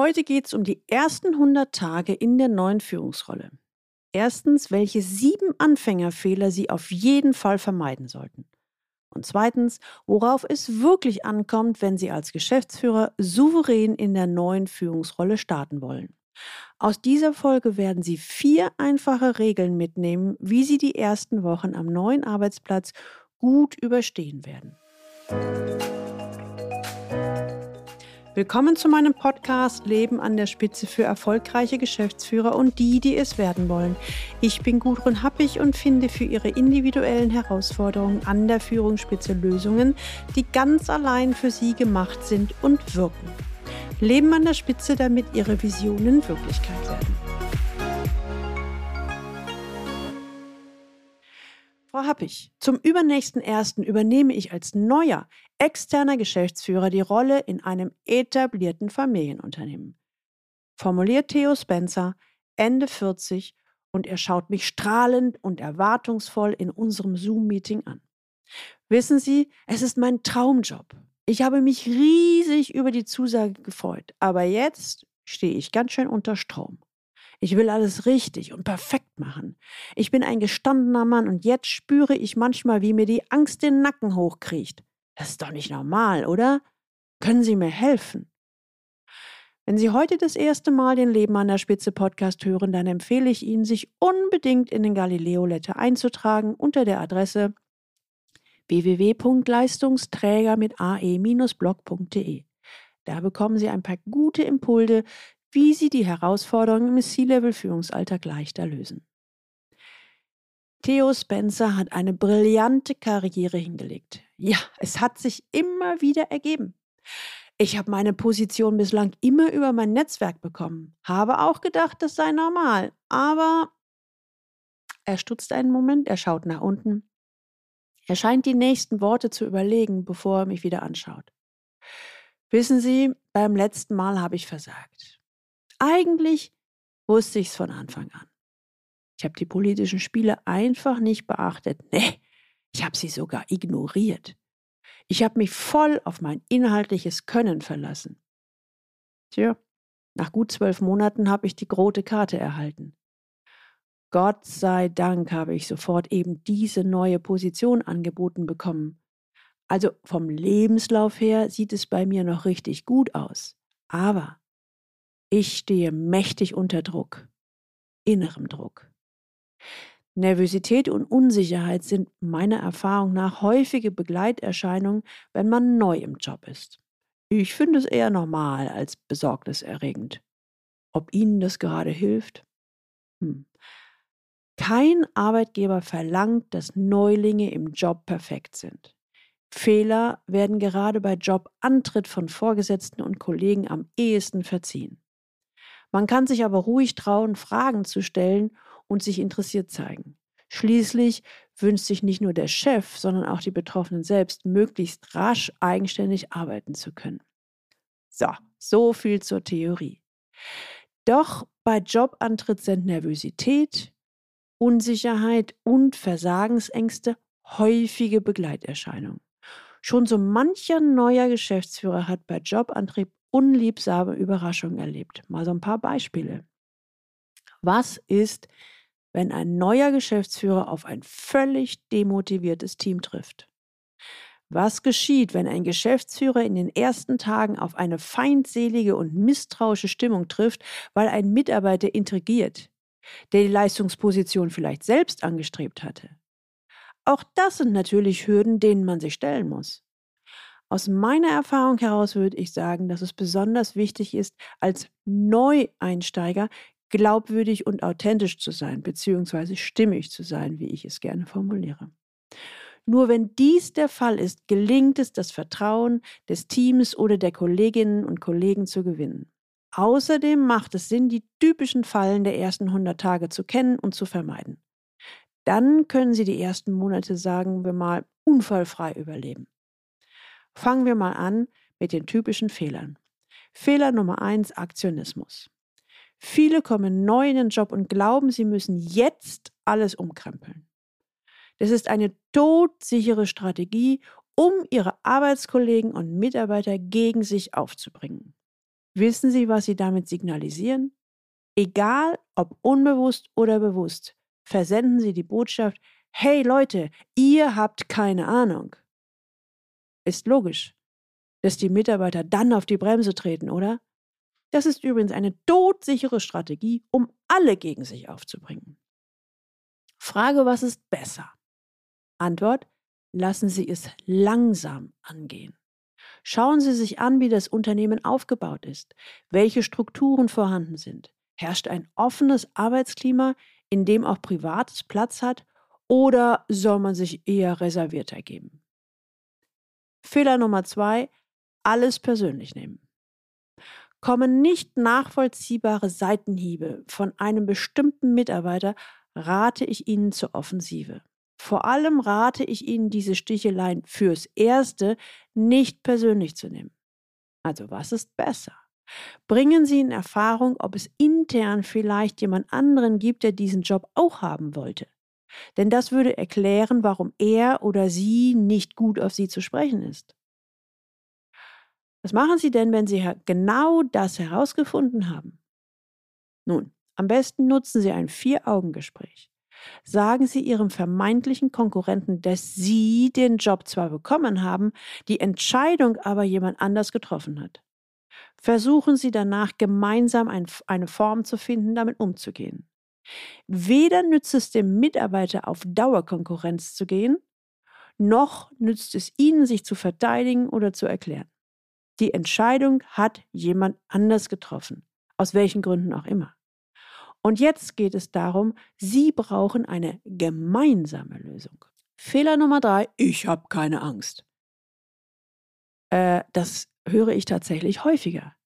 Heute geht es um die ersten 100 Tage in der neuen Führungsrolle. Erstens, welche sieben Anfängerfehler Sie auf jeden Fall vermeiden sollten. Und zweitens, worauf es wirklich ankommt, wenn Sie als Geschäftsführer souverän in der neuen Führungsrolle starten wollen. Aus dieser Folge werden Sie vier einfache Regeln mitnehmen, wie Sie die ersten Wochen am neuen Arbeitsplatz gut überstehen werden. Willkommen zu meinem Podcast Leben an der Spitze für erfolgreiche Geschäftsführer und die, die es werden wollen. Ich bin Gudrun Happig und finde für Ihre individuellen Herausforderungen an der Führungsspitze Lösungen, die ganz allein für Sie gemacht sind und wirken. Leben an der Spitze, damit Ihre Visionen Wirklichkeit werden. Frau Happig, zum übernächsten ersten übernehme ich als neuer externer Geschäftsführer die Rolle in einem etablierten Familienunternehmen. Formuliert Theo Spencer, Ende 40, und er schaut mich strahlend und erwartungsvoll in unserem Zoom-Meeting an. Wissen Sie, es ist mein Traumjob. Ich habe mich riesig über die Zusage gefreut, aber jetzt stehe ich ganz schön unter Strom. Ich will alles richtig und perfekt machen. Ich bin ein gestandener Mann und jetzt spüre ich manchmal, wie mir die Angst den Nacken hochkriecht. Das ist doch nicht normal, oder? Können Sie mir helfen? Wenn Sie heute das erste Mal den Leben an der Spitze Podcast hören, dann empfehle ich Ihnen, sich unbedingt in den Galileo Letter einzutragen unter der Adresse www.leistungsträger mit ae-blog.de. Da bekommen Sie ein paar gute Impulse, wie sie die Herausforderungen im C-Level-Führungsalltag leichter lösen. Theo Spencer hat eine brillante Karriere hingelegt. Ja, es hat sich immer wieder ergeben. Ich habe meine Position bislang immer über mein Netzwerk bekommen, habe auch gedacht, das sei normal, aber er stutzt einen Moment, er schaut nach unten. Er scheint die nächsten Worte zu überlegen, bevor er mich wieder anschaut. Wissen Sie, beim letzten Mal habe ich versagt. Eigentlich wusste ich es von Anfang an. Ich habe die politischen Spiele einfach nicht beachtet. Nee, ich habe sie sogar ignoriert. Ich habe mich voll auf mein inhaltliches Können verlassen. Tja, nach gut zwölf Monaten habe ich die rote Karte erhalten. Gott sei Dank habe ich sofort eben diese neue Position angeboten bekommen. Also vom Lebenslauf her sieht es bei mir noch richtig gut aus. Aber ich stehe mächtig unter Druck, innerem Druck. Nervosität und Unsicherheit sind meiner Erfahrung nach häufige Begleiterscheinungen, wenn man neu im Job ist. Ich finde es eher normal als besorgniserregend. Ob Ihnen das gerade hilft? Hm. Kein Arbeitgeber verlangt, dass Neulinge im Job perfekt sind. Fehler werden gerade bei Jobantritt von Vorgesetzten und Kollegen am ehesten verziehen. Man kann sich aber ruhig trauen, Fragen zu stellen und sich interessiert zeigen. Schließlich wünscht sich nicht nur der Chef, sondern auch die Betroffenen selbst, möglichst rasch eigenständig arbeiten zu können. So, so viel zur Theorie. Doch bei Jobantritt sind Nervosität, Unsicherheit und Versagensängste häufige Begleiterscheinungen. Schon so mancher neuer Geschäftsführer hat bei Jobantrieb unliebsame Überraschungen erlebt. Mal so ein paar Beispiele. Was ist, wenn ein neuer Geschäftsführer auf ein völlig demotiviertes Team trifft? Was geschieht, wenn ein Geschäftsführer in den ersten Tagen auf eine feindselige und misstrauische Stimmung trifft, weil ein Mitarbeiter intrigiert, der die Leistungsposition vielleicht selbst angestrebt hatte? Auch das sind natürlich Hürden, denen man sich stellen muss. Aus meiner Erfahrung heraus würde ich sagen, dass es besonders wichtig ist, als Neueinsteiger glaubwürdig und authentisch zu sein, beziehungsweise stimmig zu sein, wie ich es gerne formuliere. Nur wenn dies der Fall ist, gelingt es, das Vertrauen des Teams oder der Kolleginnen und Kollegen zu gewinnen. Außerdem macht es Sinn, die typischen Fallen der ersten 100 Tage zu kennen und zu vermeiden. Dann können Sie die ersten Monate, sagen wir mal, unfallfrei überleben. Fangen wir mal an mit den typischen Fehlern. Fehler Nummer eins: Aktionismus. Viele kommen neu in den Job und glauben, sie müssen jetzt alles umkrempeln. Das ist eine todsichere Strategie, um ihre Arbeitskollegen und Mitarbeiter gegen sich aufzubringen. Wissen Sie, was Sie damit signalisieren? Egal ob unbewusst oder bewusst, versenden Sie die Botschaft, hey Leute, ihr habt keine Ahnung. Ist logisch, dass die Mitarbeiter dann auf die Bremse treten, oder? Das ist übrigens eine todsichere Strategie, um alle gegen sich aufzubringen. Frage, was ist besser? Antwort, lassen Sie es langsam angehen. Schauen Sie sich an, wie das Unternehmen aufgebaut ist, welche Strukturen vorhanden sind. Herrscht ein offenes Arbeitsklima, in dem auch Privates Platz hat, oder soll man sich eher reservierter geben? Fehler Nummer zwei, alles persönlich nehmen. Kommen nicht nachvollziehbare Seitenhiebe von einem bestimmten Mitarbeiter, rate ich Ihnen zur Offensive. Vor allem rate ich Ihnen, diese Sticheleien fürs Erste nicht persönlich zu nehmen. Also was ist besser? Bringen Sie in Erfahrung, ob es intern vielleicht jemand anderen gibt, der diesen Job auch haben wollte. Denn das würde erklären, warum er oder sie nicht gut auf Sie zu sprechen ist. Was machen Sie denn, wenn Sie genau das herausgefunden haben? Nun, am besten nutzen Sie ein Vier-Augen-Gespräch. Sagen Sie Ihrem vermeintlichen Konkurrenten, dass Sie den Job zwar bekommen haben, die Entscheidung aber jemand anders getroffen hat. Versuchen Sie danach gemeinsam ein, eine Form zu finden, damit umzugehen. Weder nützt es dem Mitarbeiter auf Dauerkonkurrenz zu gehen, noch nützt es Ihnen, sich zu verteidigen oder zu erklären. Die Entscheidung hat jemand anders getroffen, aus welchen Gründen auch immer. Und jetzt geht es darum, Sie brauchen eine gemeinsame Lösung. Fehler Nummer drei, ich habe keine Angst. Äh, das höre ich tatsächlich häufiger.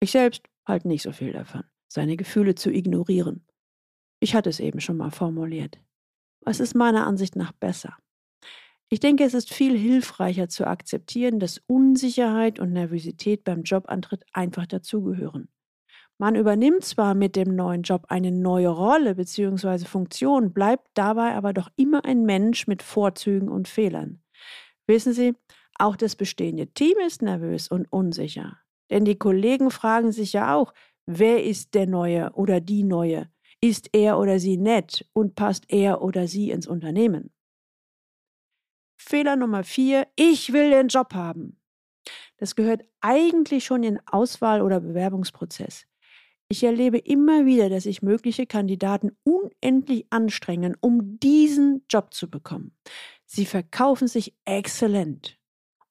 Ich selbst halte nicht so viel davon, seine Gefühle zu ignorieren. Ich hatte es eben schon mal formuliert. Was ist meiner Ansicht nach besser? Ich denke, es ist viel hilfreicher zu akzeptieren, dass Unsicherheit und Nervosität beim Jobantritt einfach dazugehören. Man übernimmt zwar mit dem neuen Job eine neue Rolle bzw. Funktion, bleibt dabei aber doch immer ein Mensch mit Vorzügen und Fehlern. Wissen Sie, auch das bestehende Team ist nervös und unsicher. Denn die Kollegen fragen sich ja auch, wer ist der Neue oder die Neue? Ist er oder sie nett und passt er oder sie ins Unternehmen? Fehler Nummer vier, ich will den Job haben. Das gehört eigentlich schon in Auswahl- oder Bewerbungsprozess. Ich erlebe immer wieder, dass sich mögliche Kandidaten unendlich anstrengen, um diesen Job zu bekommen. Sie verkaufen sich exzellent.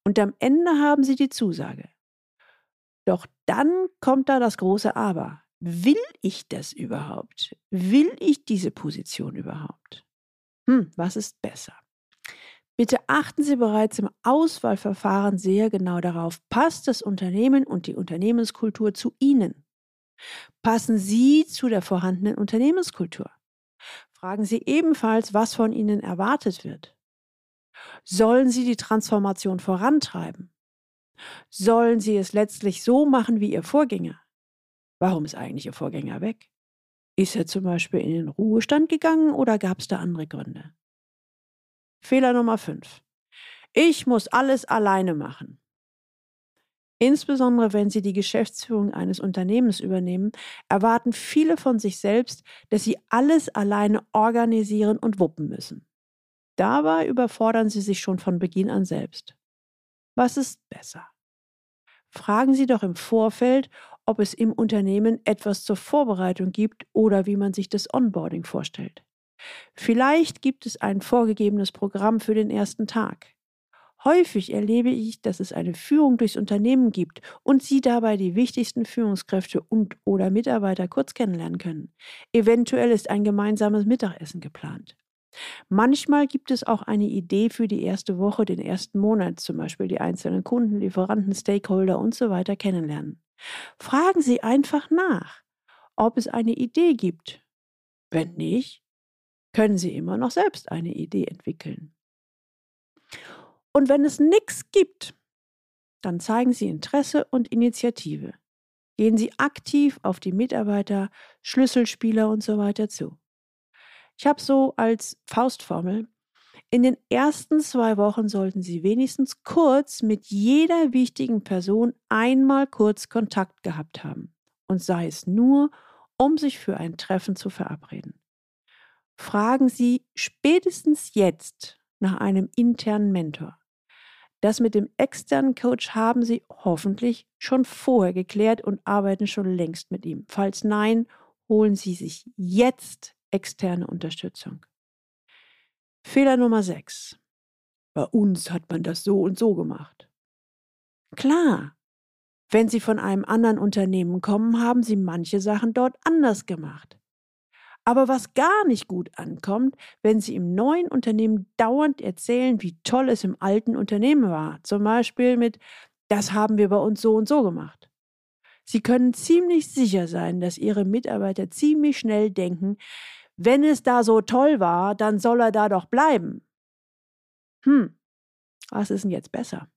Und am Ende haben sie die Zusage. Doch dann kommt da das große Aber. Will ich das überhaupt? Will ich diese Position überhaupt? Hm, was ist besser? Bitte achten Sie bereits im Auswahlverfahren sehr genau darauf, passt das Unternehmen und die Unternehmenskultur zu Ihnen? Passen Sie zu der vorhandenen Unternehmenskultur? Fragen Sie ebenfalls, was von Ihnen erwartet wird. Sollen Sie die Transformation vorantreiben? Sollen Sie es letztlich so machen wie Ihr Vorgänger? Warum ist eigentlich Ihr Vorgänger weg? Ist er zum Beispiel in den Ruhestand gegangen oder gab es da andere Gründe? Fehler Nummer 5. Ich muss alles alleine machen. Insbesondere wenn Sie die Geschäftsführung eines Unternehmens übernehmen, erwarten viele von sich selbst, dass sie alles alleine organisieren und wuppen müssen. Dabei überfordern Sie sich schon von Beginn an selbst. Was ist besser? Fragen Sie doch im Vorfeld, ob es im Unternehmen etwas zur Vorbereitung gibt oder wie man sich das Onboarding vorstellt. Vielleicht gibt es ein vorgegebenes Programm für den ersten Tag. Häufig erlebe ich, dass es eine Führung durchs Unternehmen gibt und Sie dabei die wichtigsten Führungskräfte und oder Mitarbeiter kurz kennenlernen können. Eventuell ist ein gemeinsames Mittagessen geplant. Manchmal gibt es auch eine Idee für die erste Woche, den ersten Monat, zum Beispiel die einzelnen Kunden, Lieferanten, Stakeholder und so kennenlernen. Fragen Sie einfach nach, ob es eine Idee gibt. Wenn nicht, können Sie immer noch selbst eine Idee entwickeln. Und wenn es nichts gibt, dann zeigen Sie Interesse und Initiative. Gehen Sie aktiv auf die Mitarbeiter, Schlüsselspieler und so weiter zu. Ich habe so als Faustformel, In den ersten zwei Wochen sollten Sie wenigstens kurz mit jeder wichtigen Person einmal kurz Kontakt gehabt haben. Und sei es nur, um sich für ein Treffen zu verabreden. Fragen Sie spätestens jetzt nach einem internen Mentor. Das mit dem externen Coach haben Sie hoffentlich schon vorher geklärt und arbeiten schon längst mit ihm. Falls nein, holen Sie sich jetzt externe Unterstützung. Fehler Nummer 6. Bei uns hat man das so und so gemacht. Klar, wenn Sie von einem anderen Unternehmen kommen, haben Sie manche Sachen dort anders gemacht. Aber was gar nicht gut ankommt, wenn Sie im neuen Unternehmen dauernd erzählen, wie toll es im alten Unternehmen war. Zum Beispiel mit, das haben wir bei uns so und so gemacht. Sie können ziemlich sicher sein, dass Ihre Mitarbeiter ziemlich schnell denken, wenn es da so toll war, dann soll er da doch bleiben. Hm, was ist denn jetzt besser?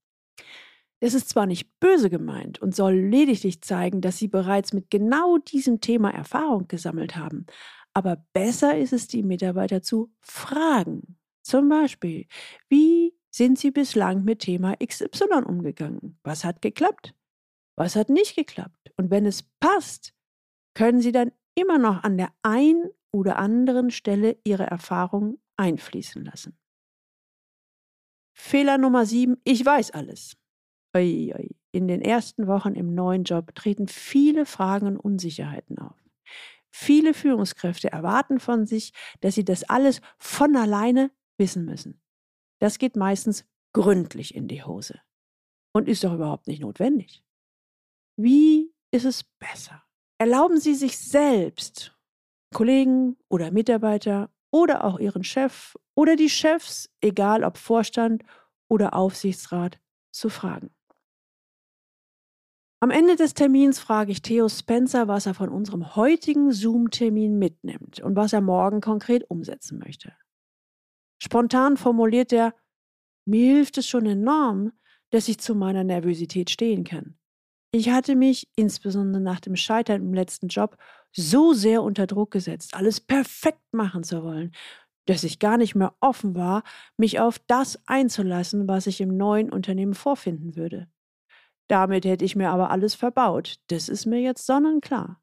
Es ist zwar nicht böse gemeint und soll lediglich zeigen, dass Sie bereits mit genau diesem Thema Erfahrung gesammelt haben, aber besser ist es, die Mitarbeiter zu fragen. Zum Beispiel, wie sind Sie bislang mit Thema XY umgegangen? Was hat geklappt? Was hat nicht geklappt? Und wenn es passt, können Sie dann immer noch an der einen oder anderen Stelle ihre Erfahrungen einfließen lassen. Fehler Nummer 7, ich weiß alles. Ui, ui. In den ersten Wochen im neuen Job treten viele Fragen und Unsicherheiten auf. Viele Führungskräfte erwarten von sich, dass sie das alles von alleine wissen müssen. Das geht meistens gründlich in die Hose und ist doch überhaupt nicht notwendig. Wie ist es besser? Erlauben Sie sich selbst Kollegen oder Mitarbeiter oder auch ihren Chef oder die Chefs, egal ob Vorstand oder Aufsichtsrat, zu fragen. Am Ende des Termins frage ich Theo Spencer, was er von unserem heutigen Zoom-Termin mitnimmt und was er morgen konkret umsetzen möchte. Spontan formuliert er, mir hilft es schon enorm, dass ich zu meiner Nervosität stehen kann. Ich hatte mich, insbesondere nach dem Scheitern im letzten Job, so sehr unter Druck gesetzt, alles perfekt machen zu wollen, dass ich gar nicht mehr offen war, mich auf das einzulassen, was ich im neuen Unternehmen vorfinden würde. Damit hätte ich mir aber alles verbaut. Das ist mir jetzt sonnenklar.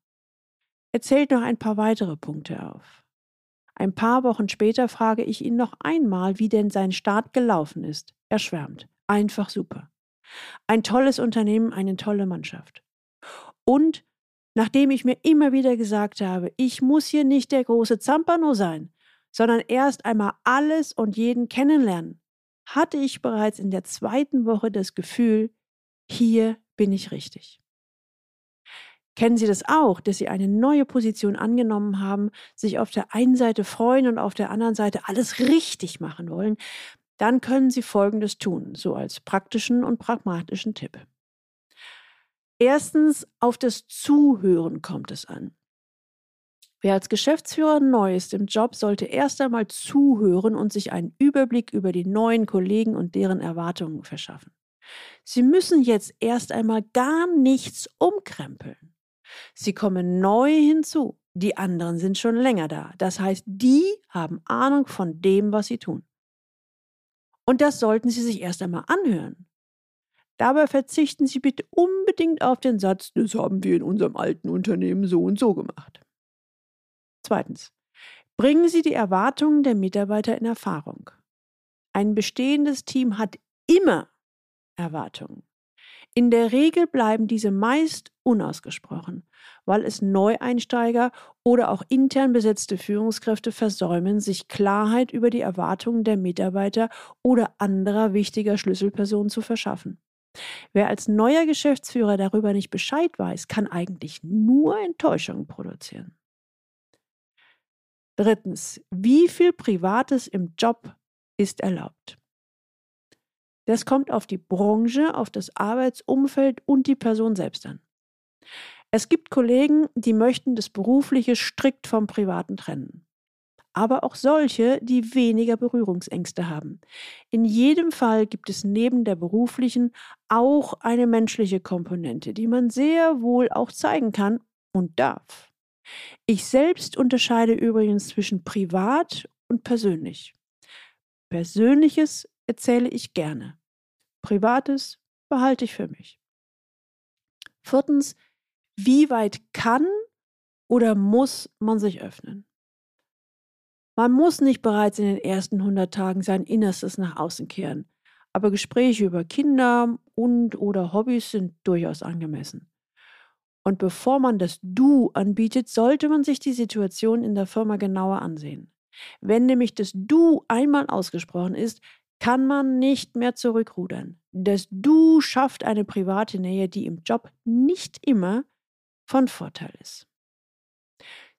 Er zählt noch ein paar weitere Punkte auf. Ein paar Wochen später frage ich ihn noch einmal, wie denn sein Start gelaufen ist. Er schwärmt. Einfach super. Ein tolles Unternehmen, eine tolle Mannschaft. Und nachdem ich mir immer wieder gesagt habe, ich muss hier nicht der große Zampano sein, sondern erst einmal alles und jeden kennenlernen, hatte ich bereits in der zweiten Woche das Gefühl, hier bin ich richtig. Kennen Sie das auch, dass Sie eine neue Position angenommen haben, sich auf der einen Seite freuen und auf der anderen Seite alles richtig machen wollen? dann können Sie Folgendes tun, so als praktischen und pragmatischen Tipp. Erstens, auf das Zuhören kommt es an. Wer als Geschäftsführer neu ist im Job, sollte erst einmal zuhören und sich einen Überblick über die neuen Kollegen und deren Erwartungen verschaffen. Sie müssen jetzt erst einmal gar nichts umkrempeln. Sie kommen neu hinzu. Die anderen sind schon länger da. Das heißt, die haben Ahnung von dem, was sie tun. Und das sollten Sie sich erst einmal anhören. Dabei verzichten Sie bitte unbedingt auf den Satz, das haben wir in unserem alten Unternehmen so und so gemacht. Zweitens. Bringen Sie die Erwartungen der Mitarbeiter in Erfahrung. Ein bestehendes Team hat immer Erwartungen. In der Regel bleiben diese meist unausgesprochen, weil es Neueinsteiger oder auch intern besetzte Führungskräfte versäumen, sich Klarheit über die Erwartungen der Mitarbeiter oder anderer wichtiger Schlüsselpersonen zu verschaffen. Wer als neuer Geschäftsführer darüber nicht Bescheid weiß, kann eigentlich nur Enttäuschungen produzieren. Drittens, wie viel Privates im Job ist erlaubt? Das kommt auf die Branche, auf das Arbeitsumfeld und die Person selbst an. Es gibt Kollegen, die möchten das Berufliche strikt vom Privaten trennen. Aber auch solche, die weniger Berührungsängste haben. In jedem Fall gibt es neben der beruflichen auch eine menschliche Komponente, die man sehr wohl auch zeigen kann und darf. Ich selbst unterscheide übrigens zwischen privat und persönlich. Persönliches erzähle ich gerne. Privates behalte ich für mich. Viertens, wie weit kann oder muss man sich öffnen? Man muss nicht bereits in den ersten 100 Tagen sein Innerstes nach außen kehren, aber Gespräche über Kinder und oder Hobbys sind durchaus angemessen. Und bevor man das Du anbietet, sollte man sich die Situation in der Firma genauer ansehen. Wenn nämlich das Du einmal ausgesprochen ist, kann man nicht mehr zurückrudern. Das Du schafft eine private Nähe, die im Job nicht immer von Vorteil ist.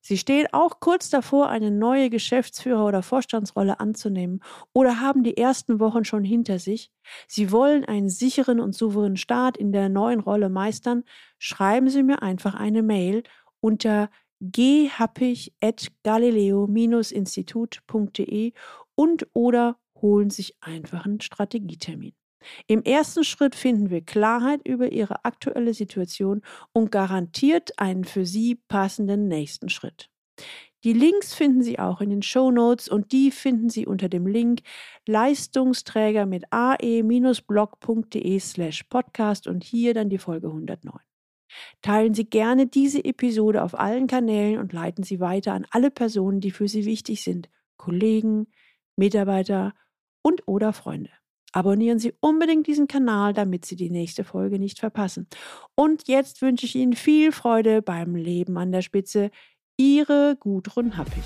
Sie stehen auch kurz davor, eine neue Geschäftsführer- oder Vorstandsrolle anzunehmen oder haben die ersten Wochen schon hinter sich. Sie wollen einen sicheren und souveränen Start in der neuen Rolle meistern. Schreiben Sie mir einfach eine Mail unter ghappig.galileo-institut.de und oder holen sich einfach einen Strategietermin. Im ersten Schritt finden wir Klarheit über Ihre aktuelle Situation und garantiert einen für Sie passenden nächsten Schritt. Die Links finden Sie auch in den Show Notes und die finden Sie unter dem Link Leistungsträger mit ae-blog.de slash podcast und hier dann die Folge 109. Teilen Sie gerne diese Episode auf allen Kanälen und leiten Sie weiter an alle Personen, die für Sie wichtig sind, Kollegen, Mitarbeiter und oder Freunde. Abonnieren Sie unbedingt diesen Kanal, damit Sie die nächste Folge nicht verpassen. Und jetzt wünsche ich Ihnen viel Freude beim Leben an der Spitze. Ihre Gudrun Happig.